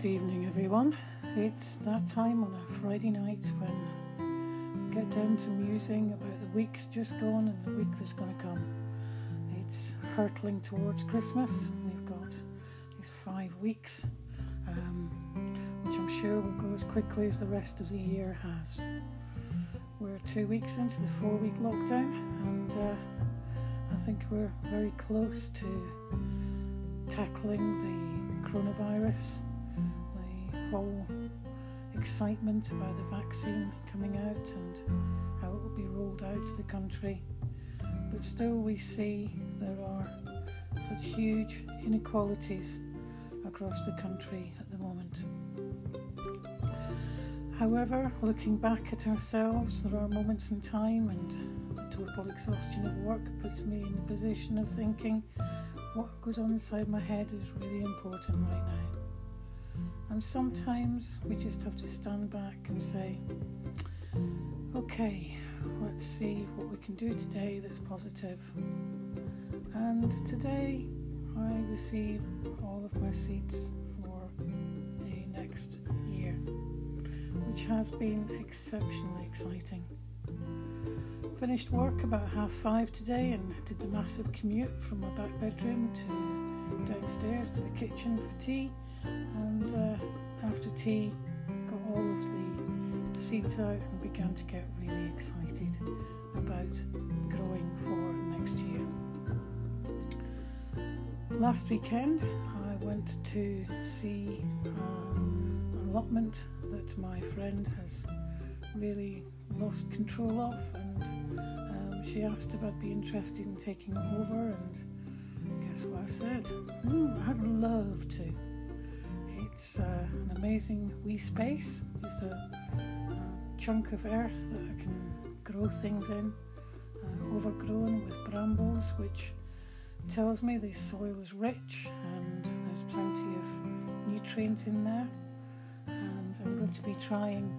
Good evening, everyone. It's that time on a Friday night when we get down to musing about the week's just gone and the week that's going to come. It's hurtling towards Christmas. We've got these five weeks, um, which I'm sure will go as quickly as the rest of the year has. We're two weeks into the four week lockdown, and uh, I think we're very close to tackling the coronavirus, whole excitement about the vaccine coming out and how it will be rolled out to the country. But still, we see there are such huge inequalities across the country at the moment. However, looking back at ourselves, there are moments in time, and total exhaustion of work puts me in the position of thinking what goes on inside my head is really important right now. And sometimes we just have to stand back and say, okay, let's see what we can do today that's positive. And today I receive all of my seats for the next year, which has been exceptionally exciting. Finished work about half five today and did the massive commute from my back bedroom to downstairs to the kitchen for tea. And uh, after tea, got all of the seeds out and began to get really excited about growing for next year. Last weekend, I went to see uh, an allotment that my friend has really lost control of, and um, she asked if I'd be interested in taking over. And guess what I said? Mm, I'd love to. It's uh, an amazing wee space, just a, chunk of earth that I can grow things in, uh, overgrown with brambles, which tells me the soil is rich and there's plenty of nutrient in there. And I'm going to be trying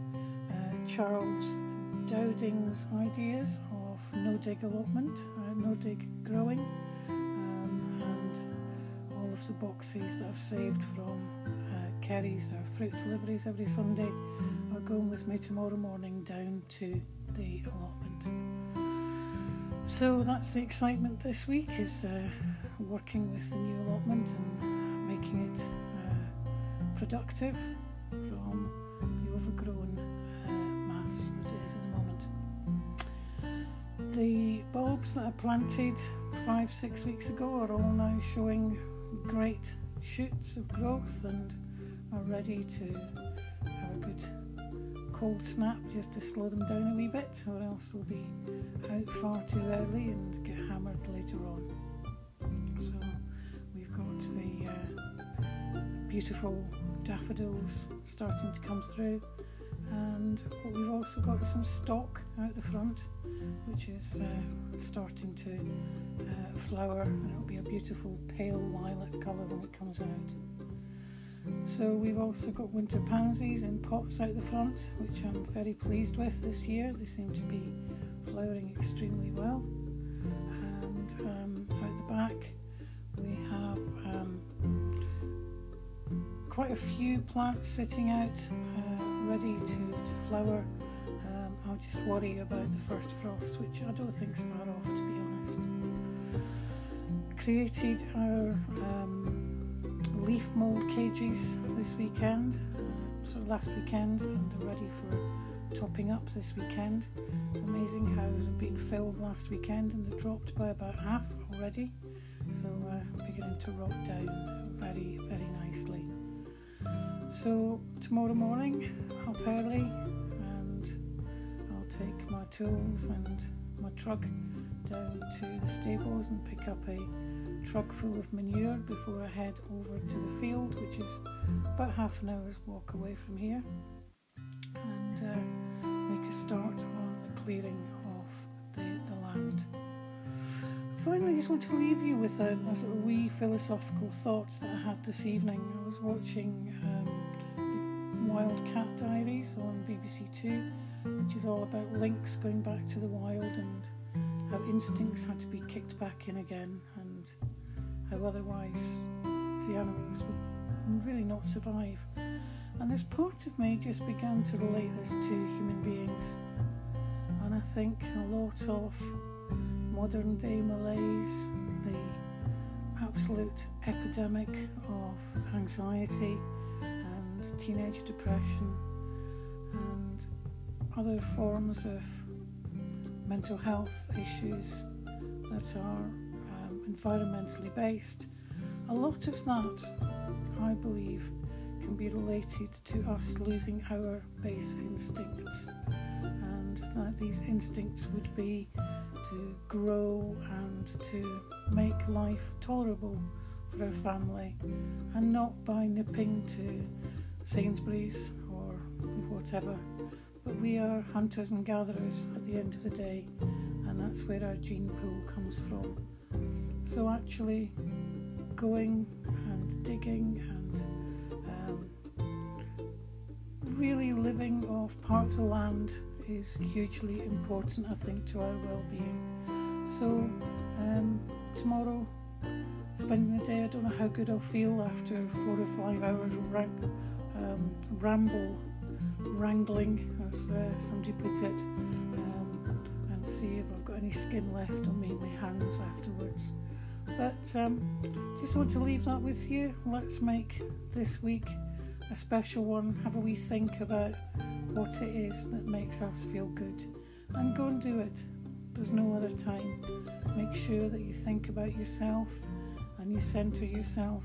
uh, Charles Dowding's ideas of no dig allotment, uh, no dig growing, um, and all of the boxes that I've saved from Kerry's or fruit deliveries every Sunday are going with me tomorrow morning down to the allotment. So that's the excitement this week is uh, working with the new allotment and making it uh, productive from the overgrown uh, mass that it is at the moment. The bulbs that I planted five, six weeks ago are all now showing great shoots of growth and are ready to have a good cold snap just to slow them down a wee bit, or else they'll be out far too early and get hammered later on. So we've got the uh, beautiful daffodils starting to come through, and what we've also got is some stock out the front, which is uh, starting to uh, flower, and it'll be a beautiful pale lilac colour when it comes out. So we've also got winter pansies in pots out the front, which I'm very pleased with this year. They seem to be flowering extremely well. And um, out the back, we have um, quite a few plants sitting out, uh, ready to, to flower. Um, I'll just worry about the first frost, which I don't think is far off, to be honest. Created our um, leaf mould cages this weekend, so last weekend, and they're ready for topping up this weekend. It's amazing how they've been filled last weekend and they dropped by about half already, so uh, beginning to rot down very, very nicely. So tomorrow morning, up early, and I'll take my tools and my truck down to the stables and pick up a truck full of manure before I head over to the field, which is about half an hour's walk away from here, and uh, make a start on the clearing of the, the land. Finally, I just want to leave you with a, a sort of wee philosophical thought that I had this evening. I was watching um, Diaries on BBC Two, which is all about lynx going back to the wild and how instincts had to be kicked back in again and how otherwise the animals would really not survive. And this part of me just began to relate this to human beings. And I think a lot of modern day malaise, the absolute epidemic of anxiety and teenage depression and other forms of mental health issues that are um, environmentally based. A lot of that, I believe, can be related to us losing our base instincts, and that these instincts would be to grow and to make life tolerable for our family, and not by nipping to Sainsbury's or whatever. But we are hunters and gatherers at the end of the day, and that's where our gene pool comes from. So, actually, going and digging and um, really living off parts of land is hugely important, I think, to our well-being. So um, tomorrow, spending the day, I don't know how good I'll feel after four or five hours of um, ramble, wrangling, as uh, somebody put it, um, and see if I've got any skin left on me, my hands afterwards. But um, just want to leave that with you. Let's make this week a special one. Have a wee think about what it is that makes us feel good and go and do it. There's no other time. Make sure that you think about yourself and you centre yourself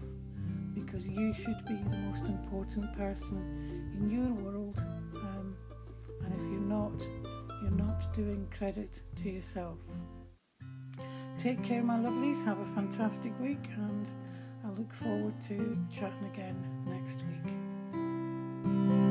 because you should be the most important person in your world not, you're not doing credit to yourself. Take care, my lovelies. Have a fantastic week, and I look forward to chatting again next week.